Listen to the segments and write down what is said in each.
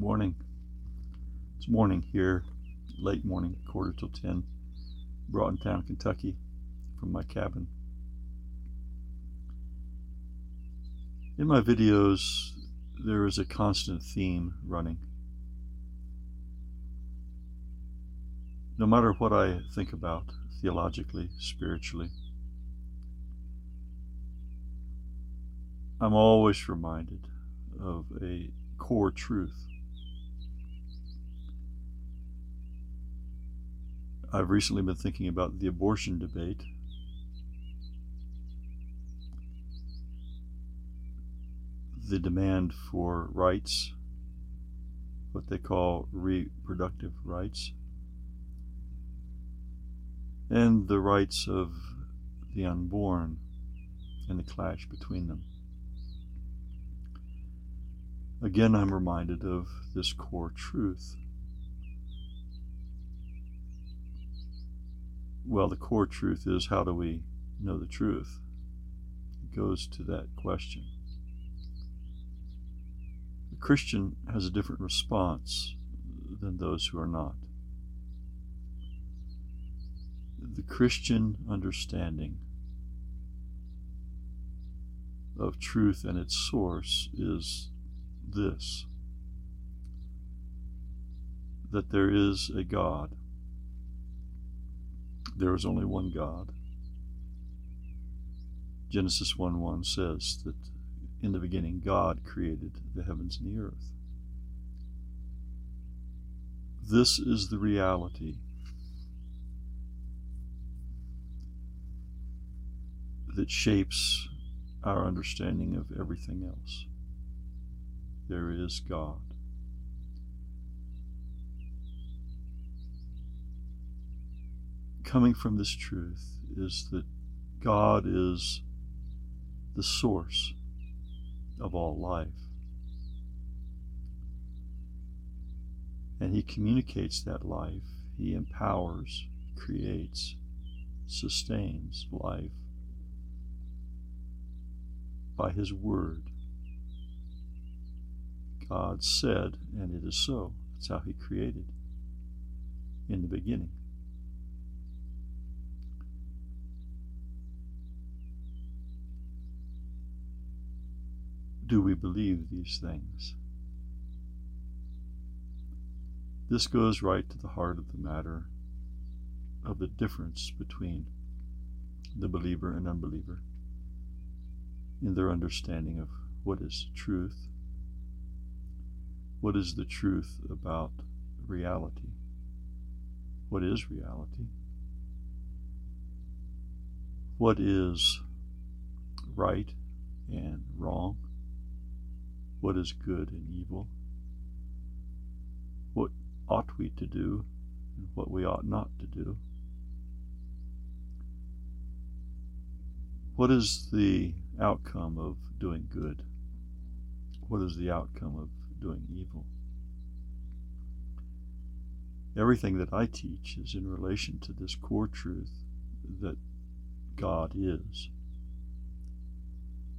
Good morning. It's morning here, late morning, quarter till 10, Town, Kentucky, from my cabin. In my videos, there is a constant theme running. No matter what I think about theologically, spiritually, I'm always reminded of a core truth. I've recently been thinking about the abortion debate. The demand for rights, what they call reproductive rights, and the rights of the unborn and the clash between them. Again, I'm reminded of this core truth. Well, the core truth is how do we know the truth? It goes to that question. The Christian has a different response than those who are not. The Christian understanding of truth and its source is this that there is a God. There is only one God. Genesis 1 1 says that in the beginning God created the heavens and the earth. This is the reality that shapes our understanding of everything else there is God. Coming from this truth is that God is the source of all life. And He communicates that life, He empowers, creates, sustains life by His Word. God said, and it is so. That's how He created in the beginning. Do we believe these things? This goes right to the heart of the matter of the difference between the believer and unbeliever in their understanding of what is truth what is the truth about reality? What is reality? What is right and wrong? What is good and evil? What ought we to do and what we ought not to do? What is the outcome of doing good? What is the outcome of doing evil. Everything that I teach is in relation to this core truth that God is.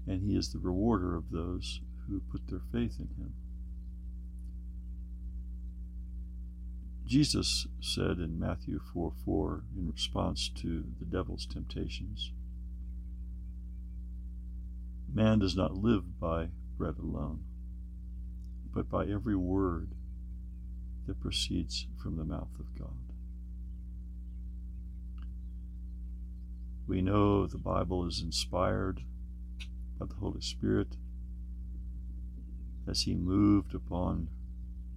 And He is the rewarder of those who put their faith in Him. Jesus said in Matthew 4 4, in response to the devil's temptations, Man does not live by bread alone, but by every word that proceeds from the mouth of God. We know the Bible is inspired by the Holy Spirit as He moved upon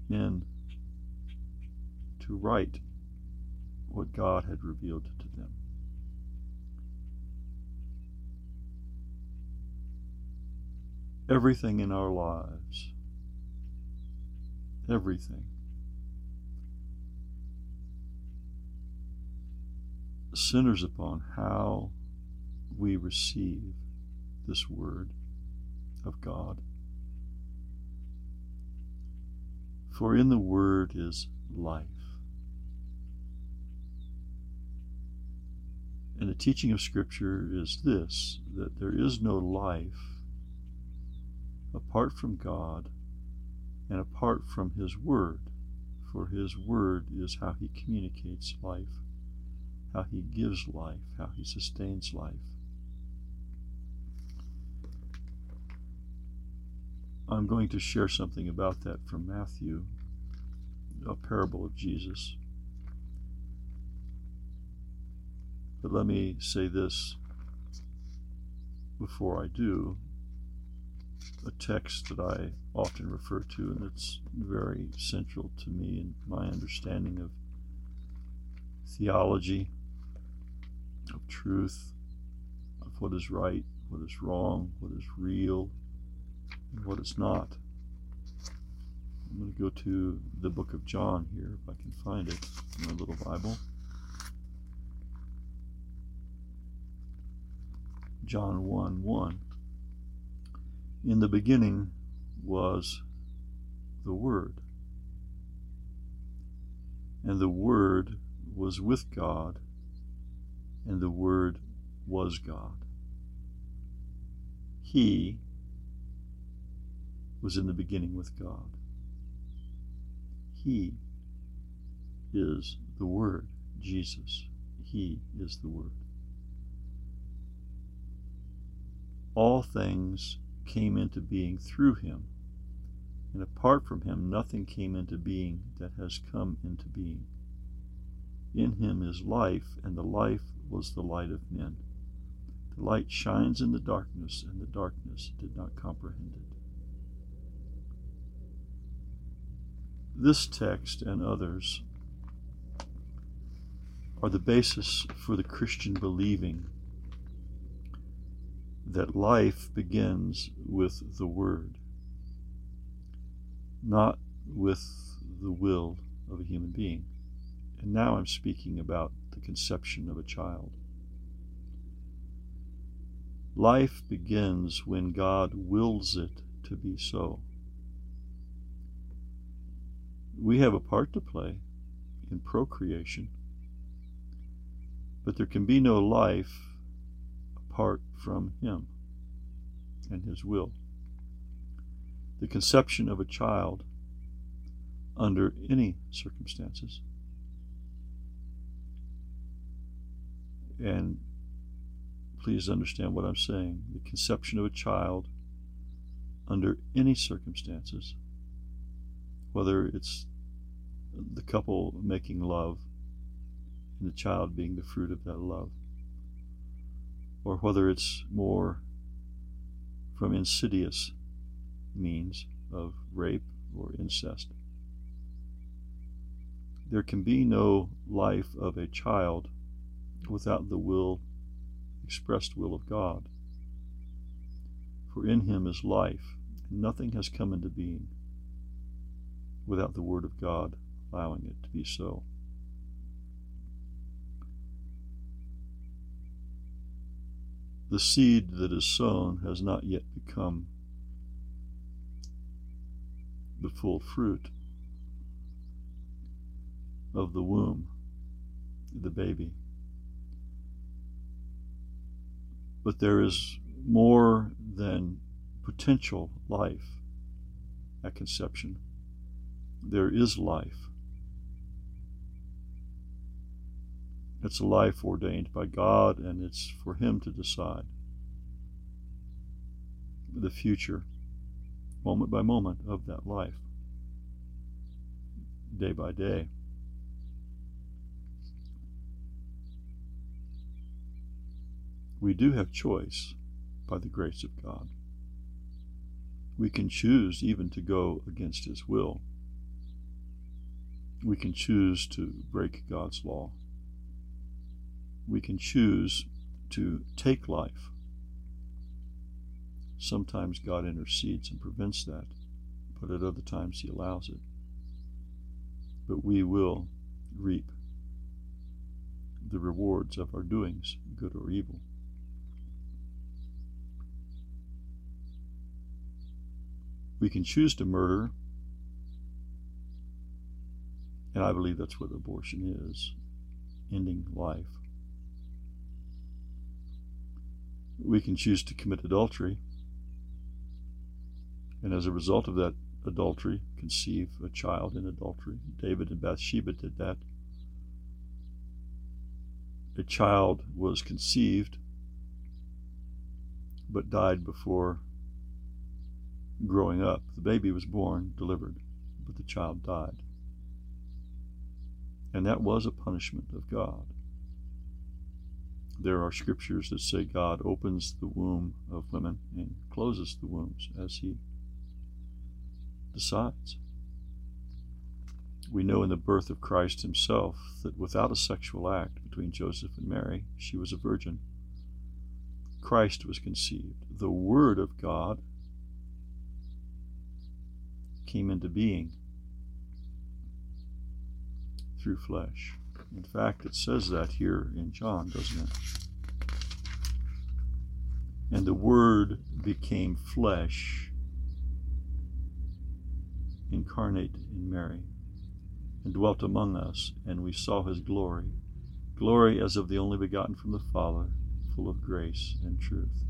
men to write what God had revealed to them. Everything in our lives everything. Centers upon how we receive this word of God. For in the word is life. And the teaching of Scripture is this that there is no life apart from God and apart from His Word, for His Word is how He communicates life, how He gives life, how He sustains life. I'm going to share something about that from Matthew, a parable of Jesus. But let me say this before I do a text that I often refer to, and it's very central to me and my understanding of theology, of truth, of what is right, what is wrong, what is real, and it's not. I'm going to go to the book of John here, if I can find it in my little Bible. John 1 1. In the beginning was the Word, and the Word was with God, and the Word was God. He was in the beginning with God. He is the Word, Jesus. He is the Word. All things came into being through him, and apart from him, nothing came into being that has come into being. In him is life, and the life was the light of men. The light shines in the darkness, and the darkness did not comprehend it. This text and others are the basis for the Christian believing that life begins with the Word, not with the will of a human being. And now I'm speaking about the conception of a child. Life begins when God wills it to be so. We have a part to play in procreation, but there can be no life apart from Him and His will. The conception of a child under any circumstances. And please understand what I'm saying. The conception of a child under any circumstances, whether it's the couple making love and the child being the fruit of that love or whether it's more from insidious means of rape or incest. There can be no life of a child without the will, expressed will of God. For in him is life, and nothing has come into being without the Word of God allowing it to be so. the seed that is sown has not yet become the full fruit of the womb, the baby. But there is more than potential life at conception. There is life. It's a life ordained by God, and it's for Him to decide the future, moment by moment, of that life, day by day. We do have choice by the grace of God. We can choose even to go against His will. We can choose to break God's law we can choose to take life. Sometimes God intercedes and prevents that, but at other times He allows it. But we will reap the rewards of our doings, good or evil. We can choose to murder, and I believe that's what abortion is ending life. We can choose to commit adultery. And as a result of that adultery, conceive a child in adultery. David and Bathsheba did that. A child was conceived but died before growing up. The baby was born, delivered, but the child died. And that was a punishment of God. There are scriptures that say God opens the womb of women and closes the wombs as He decides. We know in the birth of Christ Himself that without a sexual act between Joseph and Mary, she was a virgin. Christ was conceived. The Word of God came into being through flesh. In fact, it says that here in John, doesn't it? And the Word became flesh, incarnate in Mary, and dwelt among us, and we saw his glory glory as of the only begotten from the Father, full of grace and truth.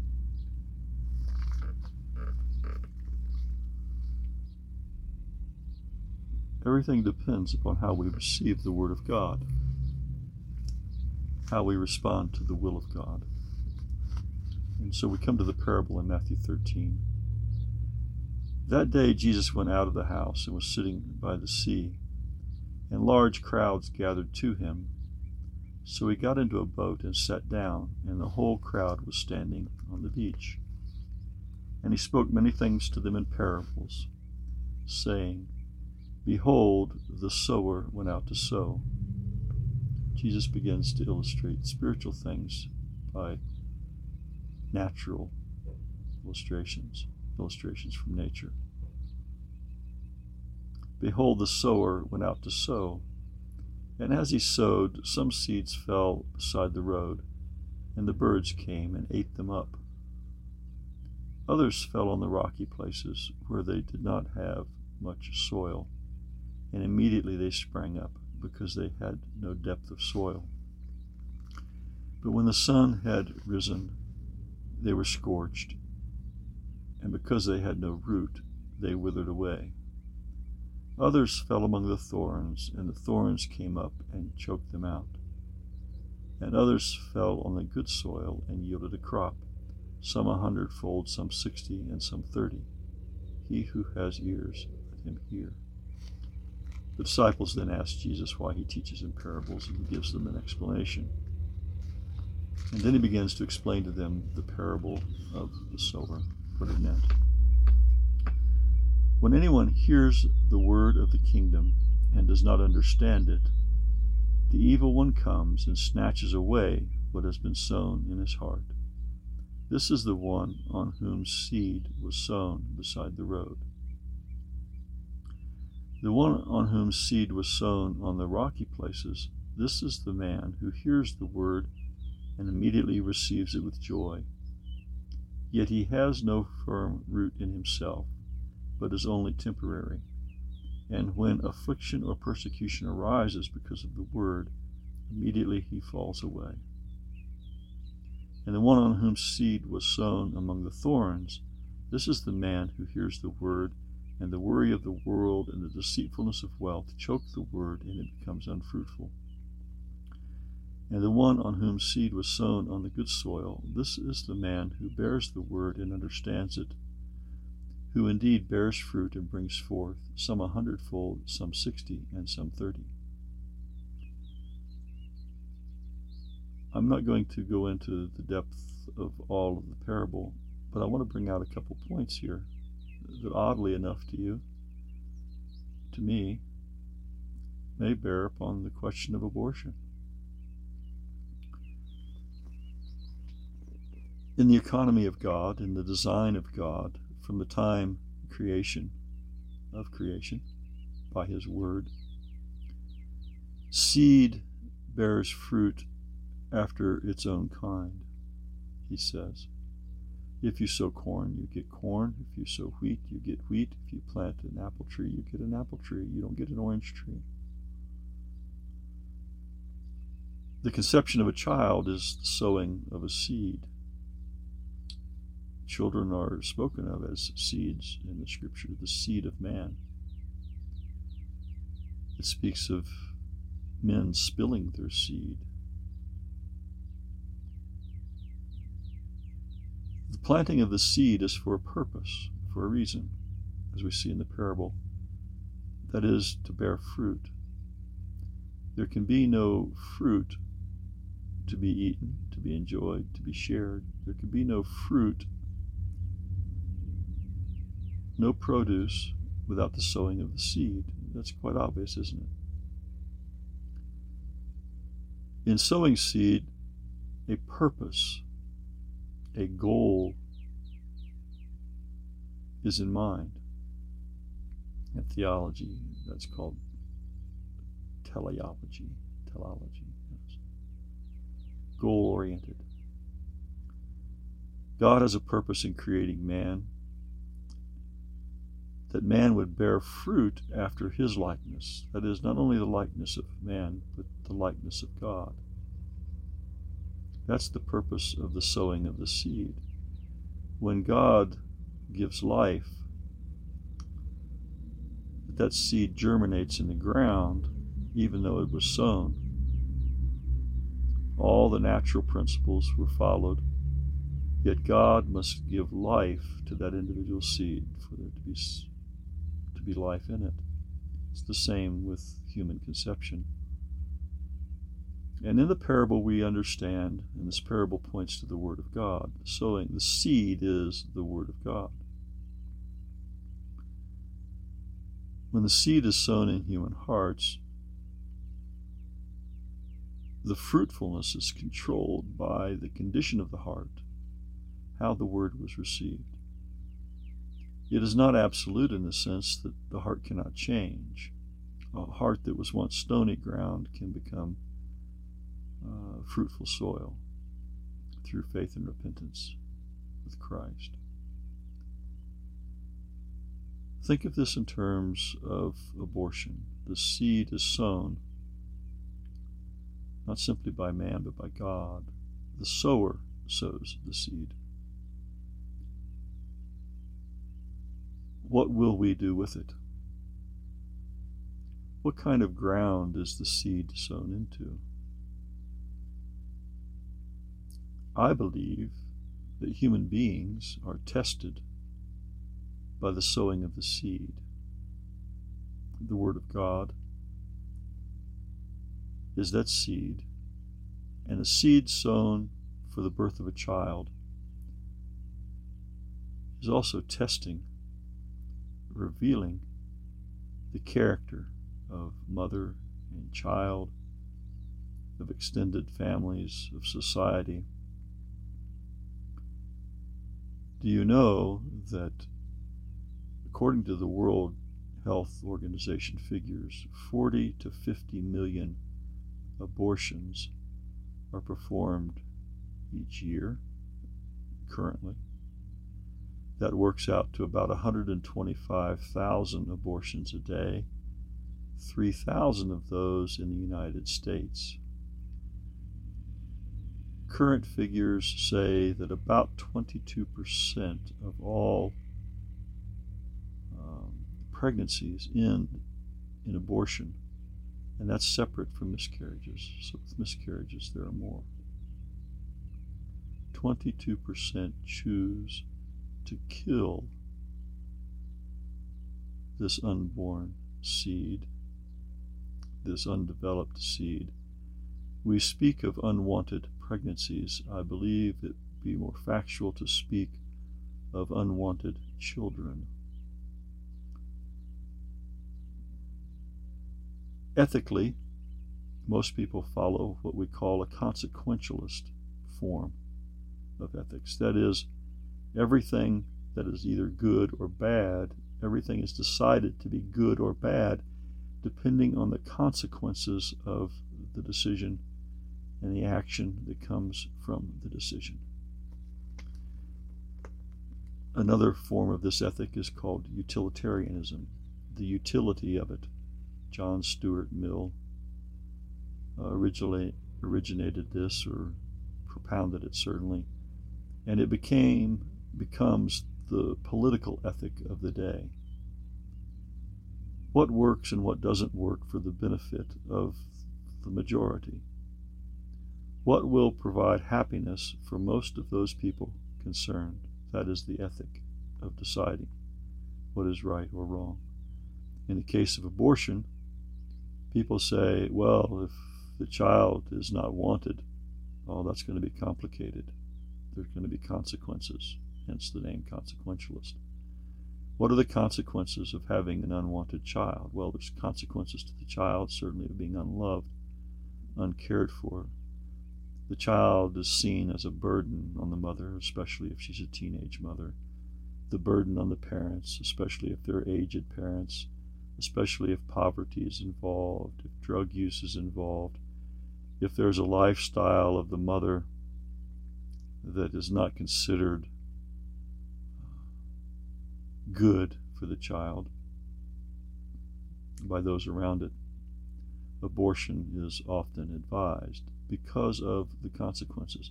Everything depends upon how we receive the Word of God, how we respond to the will of God. And so we come to the parable in Matthew 13. That day Jesus went out of the house and was sitting by the sea, and large crowds gathered to him. So he got into a boat and sat down, and the whole crowd was standing on the beach. And he spoke many things to them in parables, saying, Behold, the sower went out to sow. Jesus begins to illustrate spiritual things by natural illustrations, illustrations from nature. Behold, the sower went out to sow. And as he sowed, some seeds fell beside the road, and the birds came and ate them up. Others fell on the rocky places where they did not have much soil and immediately they sprang up, because they had no depth of soil. But when the sun had risen, they were scorched, and because they had no root, they withered away. Others fell among the thorns, and the thorns came up and choked them out. And others fell on the good soil and yielded a crop, some a hundredfold, some sixty, and some thirty. He who has ears, let him hear. The disciples then ask Jesus why he teaches in parables, and he gives them an explanation. And then he begins to explain to them the parable of the sower, what it meant. When anyone hears the word of the kingdom and does not understand it, the evil one comes and snatches away what has been sown in his heart. This is the one on whom seed was sown beside the road. The one on whom seed was sown on the rocky places, this is the man who hears the word and immediately receives it with joy. Yet he has no firm root in himself, but is only temporary. And when affliction or persecution arises because of the word, immediately he falls away. And the one on whom seed was sown among the thorns, this is the man who hears the word and the worry of the world and the deceitfulness of wealth choke the word, and it becomes unfruitful. And the one on whom seed was sown on the good soil, this is the man who bears the word and understands it, who indeed bears fruit and brings forth, some a hundredfold, some sixty, and some thirty. I'm not going to go into the depth of all of the parable, but I want to bring out a couple points here that oddly enough to you, to me, may bear upon the question of abortion. In the economy of God, in the design of God, from the time creation of creation by His Word, seed bears fruit after its own kind, He says. If you sow corn, you get corn. If you sow wheat, you get wheat. If you plant an apple tree, you get an apple tree. You don't get an orange tree. The conception of a child is the sowing of a seed. children are spoken of as seeds in the scripture, the seed of man. It speaks of men spilling their seed. The planting of the seed is for a purpose, for a reason, as we see in the parable. That is, to bear fruit. There can be no fruit to be eaten, to be enjoyed, to be shared. There can be no fruit, no produce without the sowing of the seed. That's quite obvious, isn't it? In sowing seed, a purpose, a goal is in mind. In theology, that's called teleology. Teleology. Yes. Goal oriented. God has a purpose in creating man that man would bear fruit after his likeness. That is, not only the likeness of man, but the likeness of God. That's the purpose of the sowing of the seed. When God gives life, that seed germinates in the ground, even though it was sown. All the natural principles were followed, yet God must give life to that individual seed for there to be to be life in it. It's the same with human conception. And in the parable, we understand, and this parable points to the Word of God. Sowing, the seed is the Word of God. When the seed is sown in human hearts, the fruitfulness is controlled by the condition of the heart, how the Word was received. It is not absolute in the sense that the heart cannot change. A heart that was once stony ground can become uh, fruitful soil through faith and repentance with Christ. Think of this in terms of abortion. The seed is sown not simply by man, but by God. The sower sows the seed. what will we do with it? What kind of ground is the seed sown into? I believe that human beings are tested by the sowing of the seed. The Word of God is that seed, and a seed sown for the birth of a child is also testing revealing the character of mother and child, of extended families, of society. Do you know that, according to the World Health Organization figures, 40 to 50 million abortions are performed each year currently? That works out to about 125,000 abortions a day, 3,000 of those in the United States. Current figures say that about 22% of all um, pregnancies end in abortion, and that's separate from miscarriages. So, with miscarriages, there are more. 22% choose to kill this unborn seed, this undeveloped seed. We speak of unwanted pregnancies. I believe it be more factual to speak of unwanted children. Ethically, most people follow what we call a consequentialist form of ethics. That is, everything that is either good or bad, everything is decided to be good or bad depending on the consequences of the decision and the action that comes from the decision. Another form of this ethic is called utilitarianism, the utility of it. John Stuart Mill uh, originally originated this or propounded it certainly, and it became becomes the political ethic of the day. What works and what doesn't work for the benefit of the majority? What will provide happiness for most of those people concerned? That is the ethic of deciding what is right or wrong. In the case of abortion, people say, well, if the child is not wanted, oh, that's going to be complicated. There's going to be consequences, hence the name consequentialist. What are the consequences of having an unwanted child? Well, there's consequences to the child, certainly of being unloved, uncared for. The child is seen as a burden on the mother, especially if she's a teenage mother. The burden on the parents, especially if they're aged parents, especially if poverty is involved, if drug use is involved, if there's a lifestyle of the mother that is not considered good for the child by those around it, abortion is often advised because of the consequences.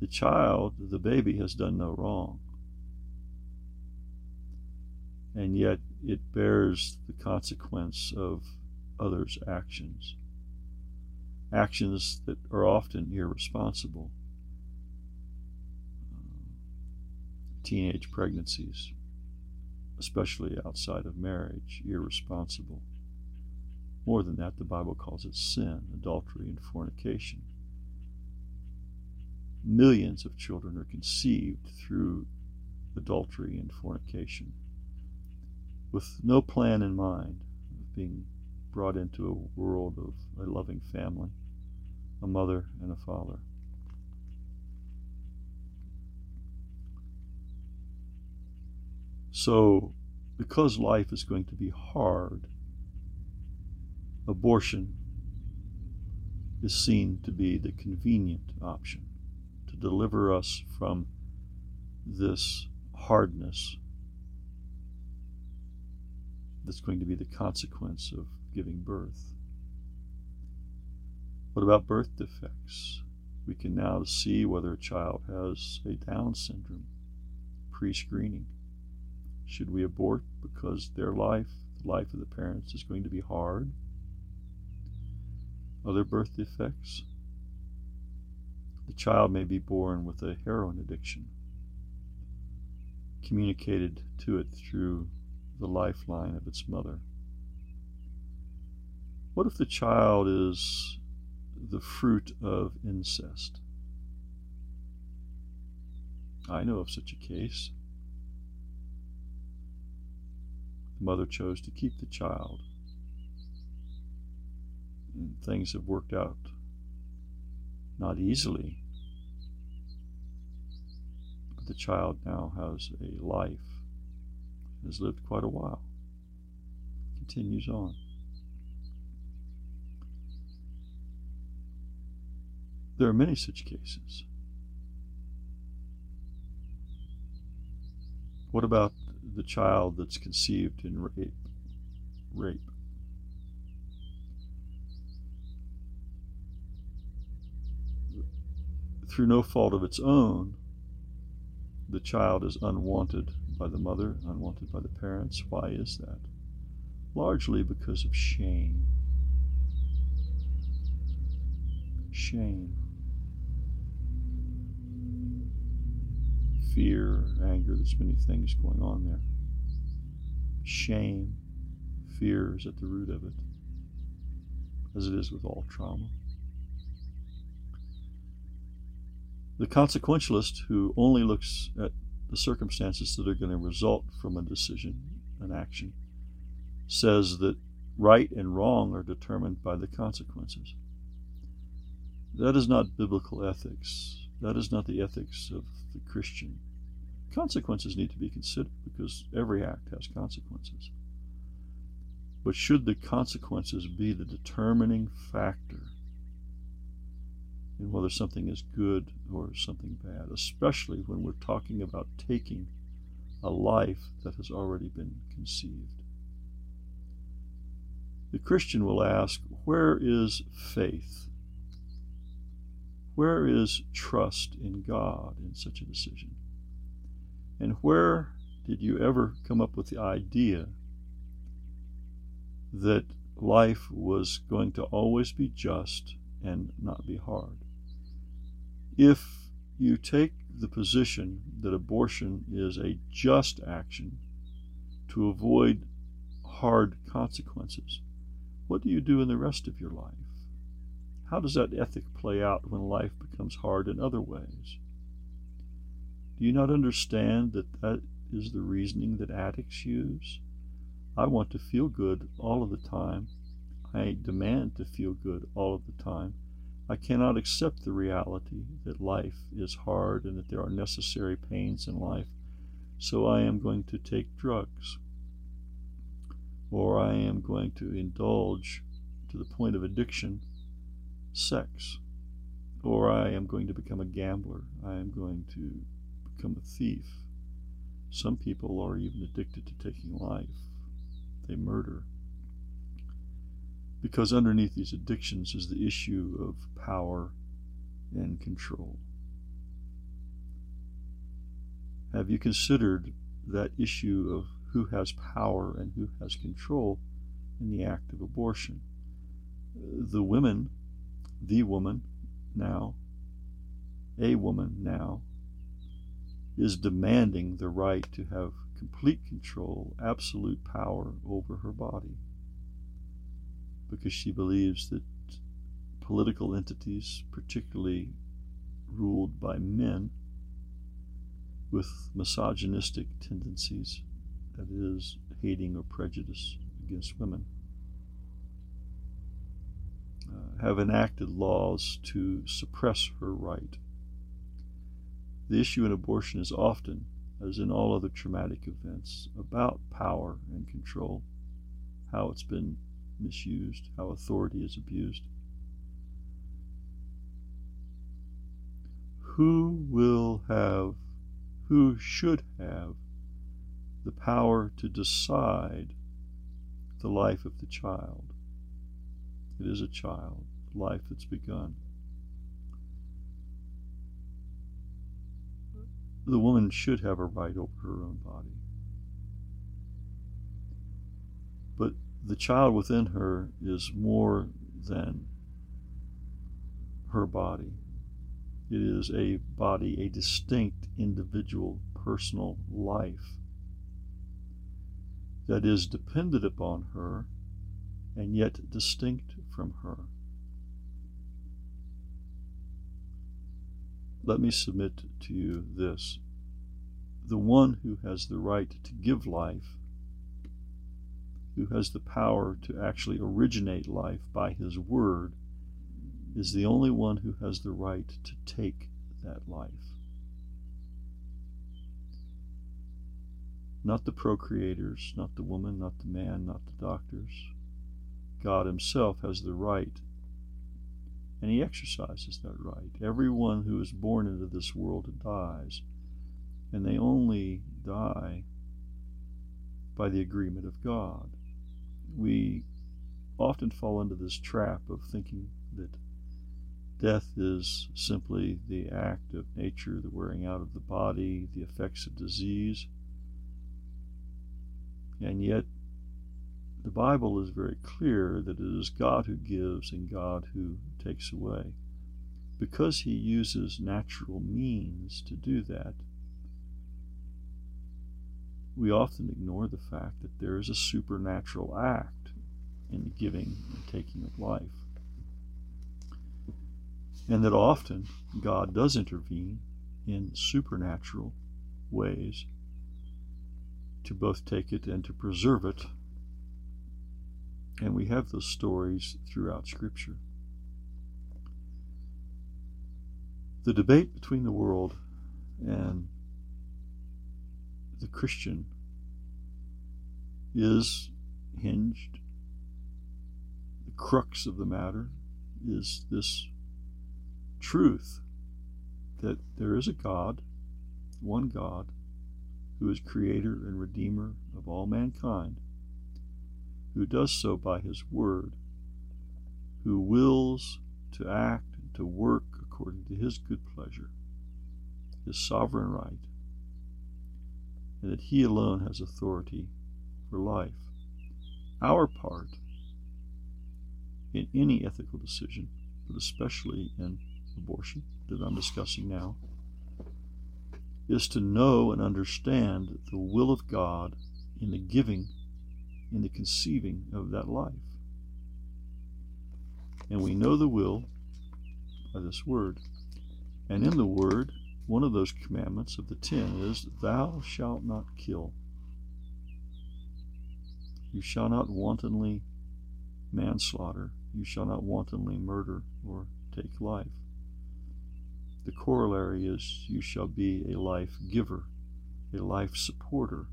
The child, the baby, has done no wrong. And yet it bears the consequence of others' actions. Actions that are often irresponsible. Teenage pregnancies, especially outside of marriage, irresponsible. More than that, the Bible calls it sin, adultery, and fornication. Millions of children are conceived through adultery and fornication with no plan in mind of being brought into a world of a loving family, a mother and a father. So, because life is going to be hard, abortion is seen to be the convenient option to deliver us from this hardness that's going to be the consequence of giving birth. What about birth defects? We can now see whether a child has a Down syndrome pre screening. Should we abort because their life, the life of the parents, is going to be hard? Other birth defects? The child may be born with a heroin addiction, communicated to it through the lifeline of its mother. What if the child is the fruit of incest? I know of such a case. The mother chose to keep the child things have worked out not easily. But the child now has a life, has lived quite a while, continues on. There are many such cases. What about the child that's conceived in rape? Rape. Through no fault of its own, the child is unwanted by the mother, unwanted by the parents. Why is that? Largely because of shame. Shame. Fear, anger, there's many things going on there. Shame, fear is at the root of it, as it is with all trauma. The consequentialist who only looks at the circumstances that are going to result from a decision, an action, says that right and wrong are determined by the consequences. That is not biblical ethics. That is not the ethics of the Christian. Consequences need to be considered because every act has consequences. But should the consequences be the determining factor in whether something is good or something bad, especially when we're talking about taking a life that has already been conceived. The Christian will ask, Where is faith? Where is trust in God in such a decision? And where did you ever come up with the idea that life was going to always be just and not be hard? If you take the position that abortion is a just action to avoid hard consequences, what do you do in the rest of your life? How does that ethic play out when life becomes hard in other ways? Do you not understand that that is the reasoning that addicts use? I want to feel good all of the time. I demand to feel good all of the time. I cannot accept the reality that life is hard and that there are necessary pains in life, so I am going to take drugs. Or I am going to indulge to the point of addiction sex. Or I am going to become a gambler. I am going to become a thief. Some people are even addicted to taking life, they murder because underneath these addictions is the issue of power and control. Have you considered that issue of who has power and who has control in the act of abortion? The women, the woman now, a woman now, is demanding the right to have complete control, absolute power over her body because she believes that political entities, particularly ruled by men with misogynistic tendencies, that is, hating or prejudice against women, uh, have enacted laws to suppress her right. The issue in abortion is often, as in all other traumatic events, about power and control, how it's been misused, how authority is abused. Who will have, who should have the power to decide the life of the child? It is a child, life that's begun. The woman should have a right over her own body. But the child within her is more than her body. It is a body, a distinct individual personal life that is dependent upon her and yet distinct from her. Let me submit to you this. The one who has the right to give life who has the power to actually originate life by his word, is the only one who has the right to take that life. Not the procreators, not the woman, not the man, not the doctors. God Himself has the right, and He exercises that right. Everyone who is born into this world dies, and they only die by the agreement of God we often fall into this trap of thinking that death is simply the act of nature, the wearing out of the body, the effects of disease. And yet, the Bible is very clear that it is God who gives and God who takes away. Because He uses natural means to do that, we often ignore the fact that there is a supernatural act in the giving and taking of life. And that often God does intervene in supernatural ways to both take it and to preserve it. And we have those stories throughout Scripture. The debate between the world and the Christian is hinged. The crux of the matter is this truth that there is a God, one God, who is creator and redeemer of all mankind, who does so by his word, who wills to act and to work according to his good pleasure, his sovereign right and that He alone has authority for life. Our part in any ethical decision, but especially in abortion that I'm discussing now, is to know and understand the will of God in the giving, in the conceiving of that life. And we know the will by this word. And in the word, one of those commandments of the ten is, Thou shalt not kill. You shall not wantonly manslaughter. You shall not wantonly murder or take life. The corollary is, You shall be a life giver, a life supporter.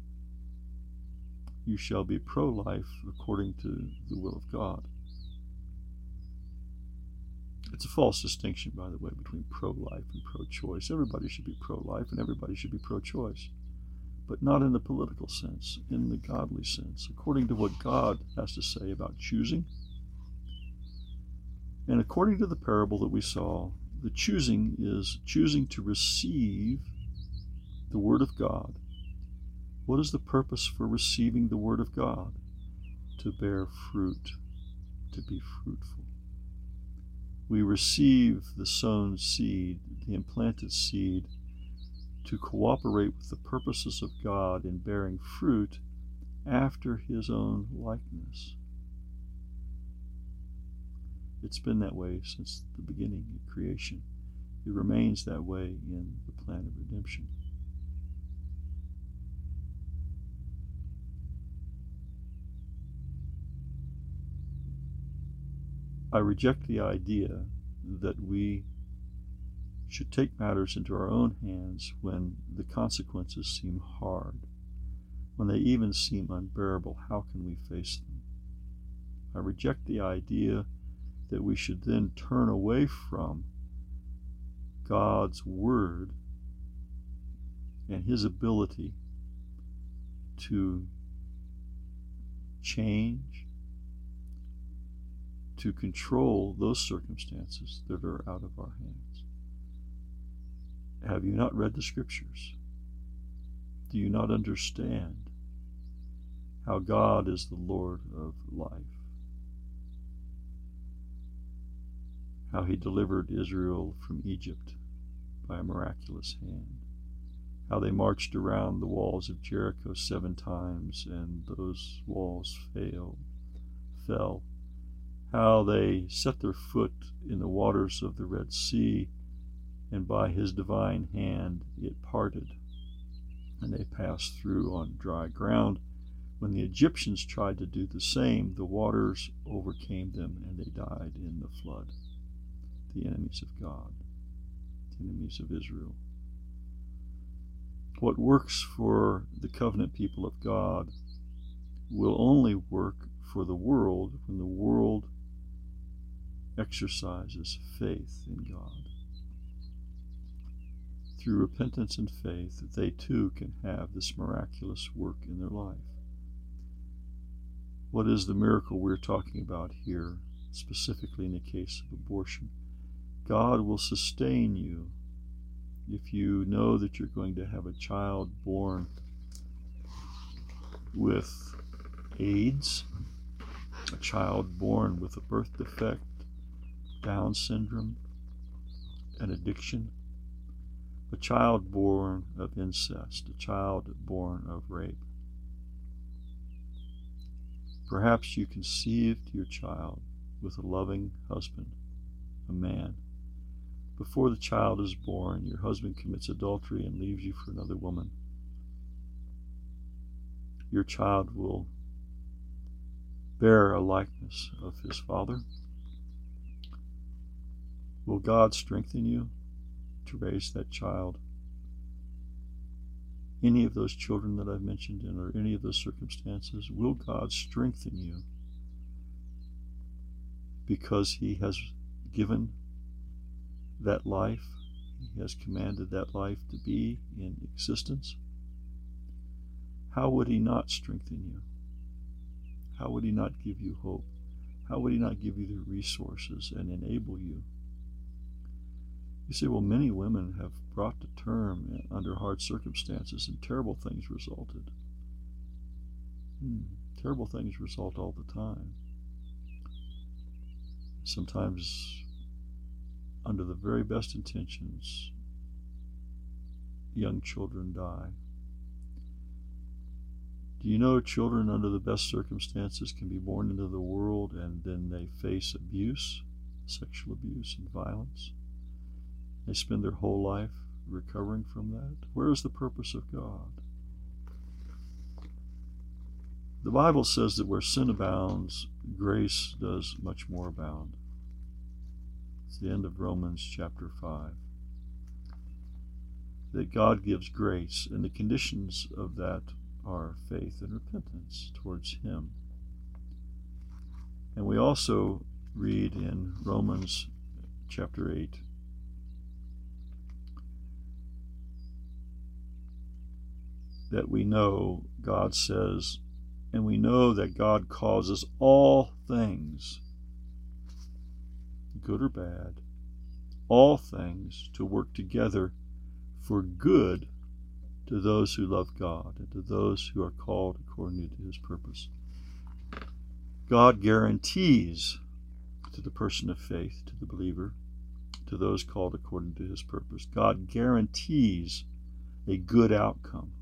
You shall be pro life according to the will of God. It's a false distinction, by the way, between pro life and pro choice. Everybody should be pro life and everybody should be pro choice, but not in the political sense, in the godly sense, according to what God has to say about choosing. And according to the parable that we saw, the choosing is choosing to receive the Word of God. What is the purpose for receiving the Word of God? To bear fruit, to be fruitful we receive the sown seed, the implanted seed, to cooperate with the purposes of God in bearing fruit after His own likeness. It's been that way since the beginning of creation. It remains that way in the plan of redemption. I reject the idea that we should take matters into our own hands when the consequences seem hard, when they even seem unbearable. How can we face them? I reject the idea that we should then turn away from God's Word and His ability to change to control those circumstances that are out of our hands. Have you not read the scriptures? Do you not understand how God is the Lord of life? How he delivered Israel from Egypt by a miraculous hand. How they marched around the walls of Jericho seven times and those walls failed, fell how they set their foot in the waters of the Red Sea, and by his divine hand it parted, and they passed through on dry ground. When the Egyptians tried to do the same, the waters overcame them, and they died in the flood. The enemies of God, the enemies of Israel. What works for the covenant people of God will only work for the world when the world exercises faith in God. Through repentance and faith, they too can have this miraculous work in their life. What is the miracle we're talking about here, specifically in the case of abortion? God will sustain you if you know that you're going to have a child born with AIDS, a child born with a birth defect, down syndrome, an addiction, a child born of incest, a child born of rape. Perhaps you conceived your child with a loving husband, a man. Before the child is born, your husband commits adultery and leaves you for another woman. Your child will bear a likeness of his father Will God strengthen you to raise that child? Any of those children that I've mentioned in or any of those circumstances, will God strengthen you because He has given that life, He has commanded that life to be in existence? How would He not strengthen you? How would He not give you hope? How would He not give you the resources and enable you You say, well, many women have brought to term under hard circumstances and terrible things resulted. Hmm. Terrible things result all the time. Sometimes, under the very best intentions, young children die. Do you know children under the best circumstances can be born into the world and then they face abuse, sexual abuse, and violence? They spend their whole life recovering from that. Where is the purpose of God? The Bible says that where sin abounds, grace does much more abound. It's the end of Romans chapter 5. That God gives grace, and the conditions of that are faith and repentance towards Him. And we also read in Romans chapter 8 that we know God says, and we know that God causes all things, good or bad, all things to work together for good to those who love God and to those who are called according to his purpose. God guarantees to the person of faith, to the believer, to those called according to his purpose. God guarantees a good outcome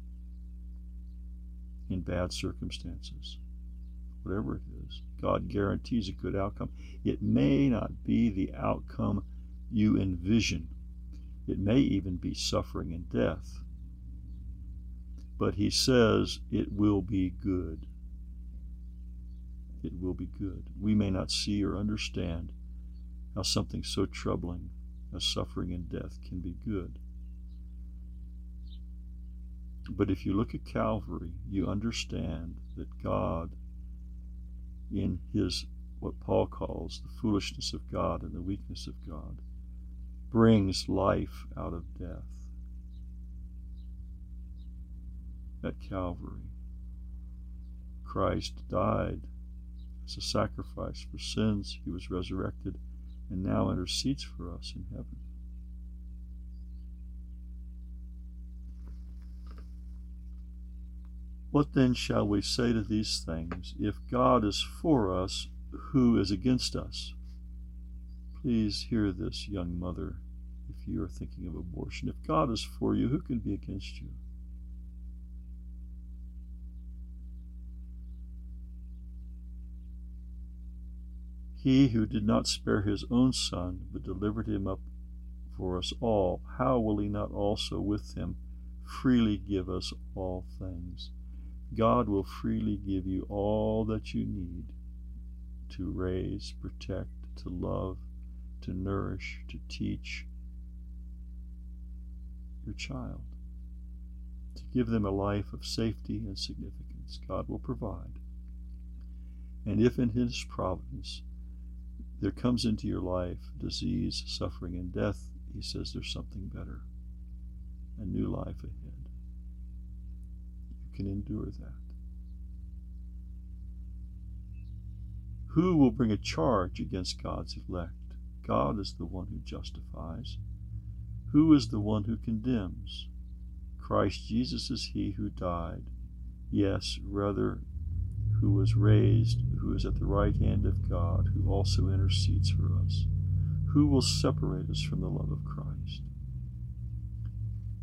in bad circumstances. Whatever it is, God guarantees a good outcome. It may not be the outcome you envision, it may even be suffering and death. But He says it will be good. It will be good. We may not see or understand how something so troubling as suffering and death can be good. But if you look at Calvary, you understand that God, in his what Paul calls the foolishness of God and the weakness of God, brings life out of death. At Calvary, Christ died as a sacrifice for sins. He was resurrected and now intercedes for us in heaven. What then shall we say to these things? If God is for us, who is against us? Please hear this, young mother, if you are thinking of abortion. If God is for you, who can be against you? He who did not spare his own son, but delivered him up for us all, how will he not also with him freely give us all things? God will freely give you all that you need to raise, protect, to love, to nourish, to teach your child, to give them a life of safety and significance. God will provide. And if in His providence there comes into your life disease, suffering, and death, He says there's something better, a new life ahead can endure that. Who will bring a charge against God's elect? God is the one who justifies. Who is the one who condemns? Christ Jesus is he who died. Yes, rather, who was raised, who is at the right hand of God, who also intercedes for us. Who will separate us from the love of Christ?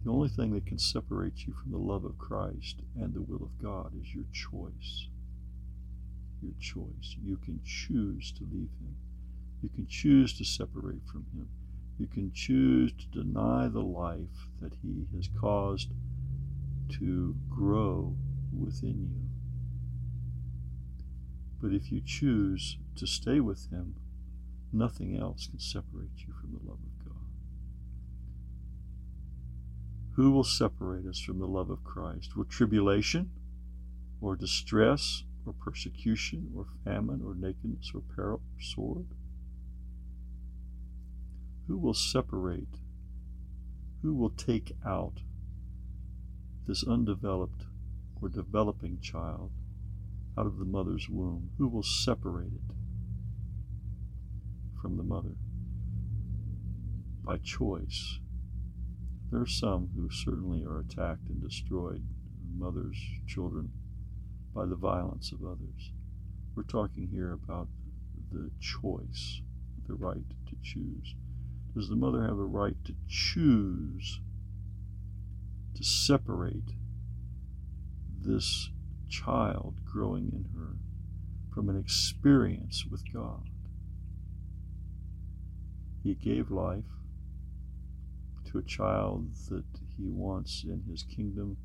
The only thing that can separate you from the love of Christ and the will of God is your choice. Your choice. You can choose to leave Him. You can choose to separate from Him. You can choose to deny the life that He has caused to grow within you. But if you choose to stay with Him, nothing else can separate you from the love of Who will separate us from the love of Christ? Will tribulation, or distress, or persecution, or famine, or nakedness, or peril, or sword? Who will separate? Who will take out this undeveloped or developing child out of the mother's womb? Who will separate it from the mother? by choice. There are some who certainly are attacked and destroyed, mothers, children, by the violence of others. We're talking here about the choice, the right to choose. Does the mother have a right to choose to separate this child growing in her from an experience with God? He gave life to a child that he wants in his kingdom.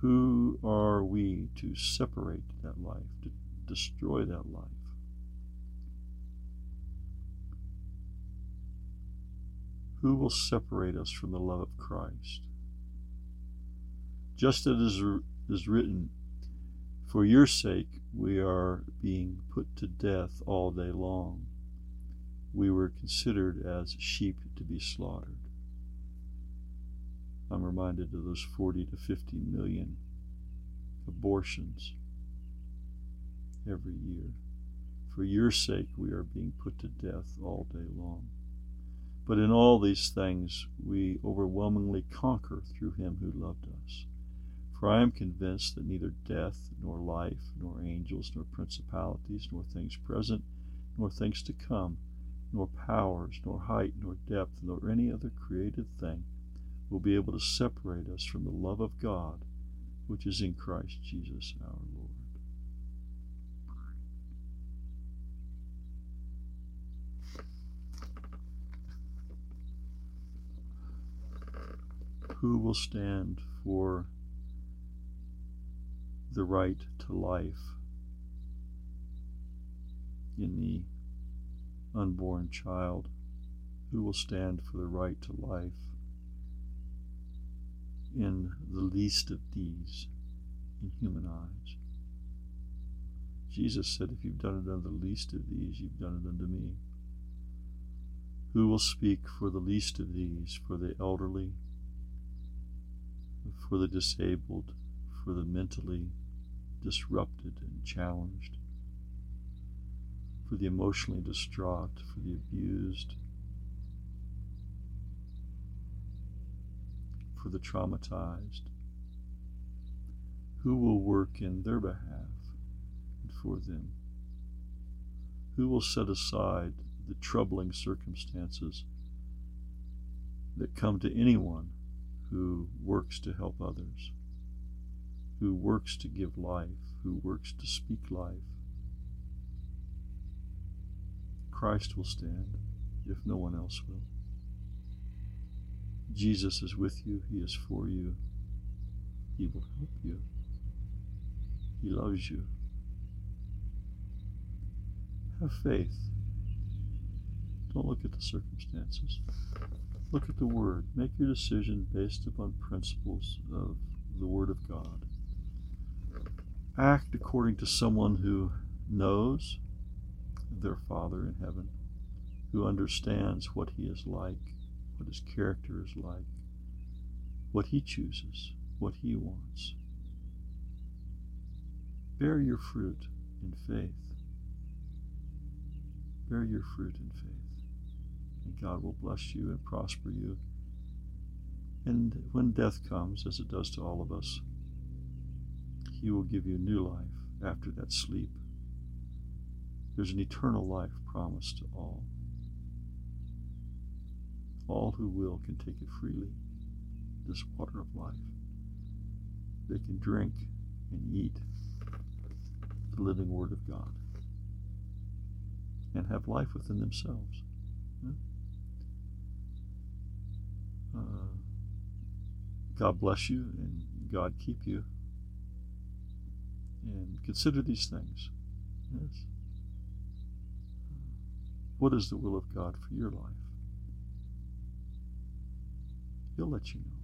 Who are we to separate that life, to destroy that life? Who will separate us from the love of Christ? Just as is written, For your sake we are being put to death all day long. We were considered as sheep to be slaughtered. I'm reminded of those 40 to 50 million abortions every year. For your sake, we are being put to death all day long. But in all these things we overwhelmingly conquer through him who loved us. For I am convinced that neither death, nor life, nor angels, nor principalities, nor things present, nor things to come, nor powers, nor height, nor depth, nor any other created thing will be able to separate us from the love of God which is in Christ Jesus our Lord. who will stand for the right to life in the unborn child? Who will stand for the right to life in the least of these in human eyes? Jesus said, If you've done it unto the least of these, you've done it unto me. Who will speak for the least of these, for the elderly, for the disabled, for the mentally disrupted and challenged, for the emotionally distraught, for the abused, for the traumatized? Who will work in their behalf and for them? Who will set aside the troubling circumstances that come to anyone who works to help others, who works to give life, who works to speak life. Christ will stand if no one else will. Jesus is with you, He is for you, He will help you, He loves you. Have faith. Don't look at the circumstances. Look at the Word. Make your decision based upon principles of the Word of God. Act according to someone who knows their Father in heaven, who understands what He is like, what His character is like, what He chooses, what He wants. Bear your fruit in faith. Bear your fruit in faith and God will bless you and prosper you. And when death comes, as it does to all of us, He will give you new life after that sleep. There's an eternal life promised to all. All who will can take it freely, this water of life. They can drink and eat the living Word of God and have life within themselves. Uh, God bless you and God keep you. And consider these things. Yes. What is the will of God for your life? He'll let you know.